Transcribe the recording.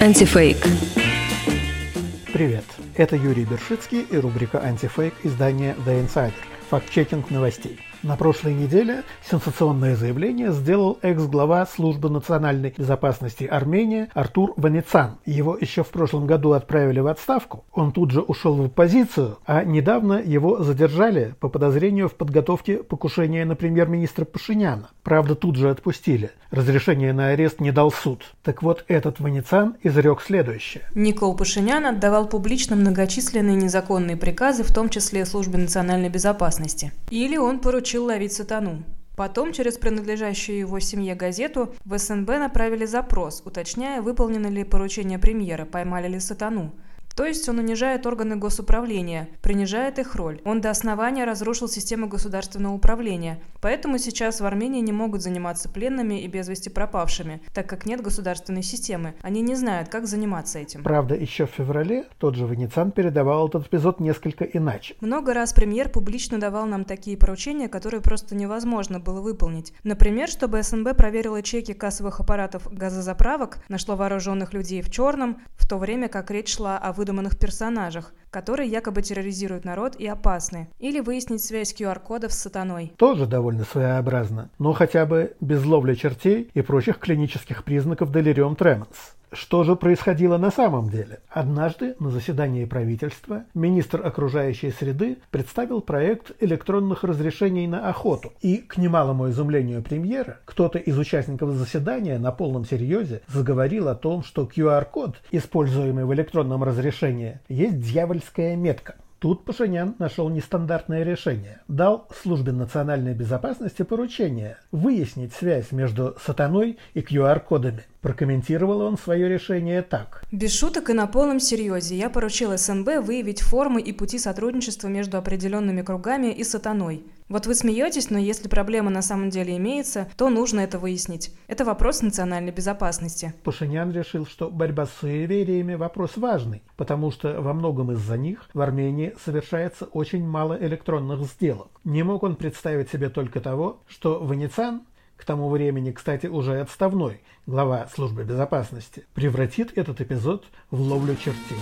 Антифейк. Привет, это Юрий Бершицкий и рубрика «Антифейк» издания «The Insider» – факт-чекинг новостей. На прошлой неделе сенсационное заявление сделал экс-глава Службы национальной безопасности Армении Артур Ванецан. Его еще в прошлом году отправили в отставку. Он тут же ушел в оппозицию, а недавно его задержали по подозрению в подготовке покушения на премьер-министра Пашиняна. Правда, тут же отпустили. Разрешение на арест не дал суд. Так вот, этот Ванецан изрек следующее. Никол Пашинян отдавал публично многочисленные незаконные приказы, в том числе Службе национальной безопасности. Или он поручил поручил ловить сатану. Потом через принадлежащую его семье газету в СНБ направили запрос, уточняя, выполнено ли поручение премьера, поймали ли сатану. То есть он унижает органы госуправления, принижает их роль. Он до основания разрушил систему государственного управления. Поэтому сейчас в Армении не могут заниматься пленными и без вести пропавшими, так как нет государственной системы. Они не знают, как заниматься этим. Правда, еще в феврале тот же Венециан передавал этот эпизод несколько иначе. Много раз премьер публично давал нам такие поручения, которые просто невозможно было выполнить. Например, чтобы СНБ проверила чеки кассовых аппаратов газозаправок, нашло вооруженных людей в черном, в то время как речь шла о выдуманных персонажах, которые якобы терроризируют народ и опасны, или выяснить связь QR-кодов с сатаной. Тоже довольно своеобразно, но хотя бы без ловли чертей и прочих клинических признаков делириум тременс. Что же происходило на самом деле? Однажды на заседании правительства министр окружающей среды представил проект электронных разрешений на охоту. И, к немалому изумлению премьера, кто-то из участников заседания на полном серьезе заговорил о том, что QR-код, используемый в электронном разрешении, есть дьявольская метка. Тут Пашинян нашел нестандартное решение. Дал службе национальной безопасности поручение выяснить связь между сатаной и QR-кодами. Прокомментировал он свое решение так. Без шуток и на полном серьезе я поручил СНБ выявить формы и пути сотрудничества между определенными кругами и сатаной. Вот вы смеетесь, но если проблема на самом деле имеется, то нужно это выяснить. Это вопрос национальной безопасности. Пашинян решил, что борьба с суевериями – вопрос важный, потому что во многом из-за них в Армении совершается очень мало электронных сделок. Не мог он представить себе только того, что Венециан к тому времени, кстати, уже отставной глава службы безопасности, превратит этот эпизод в ловлю чертей.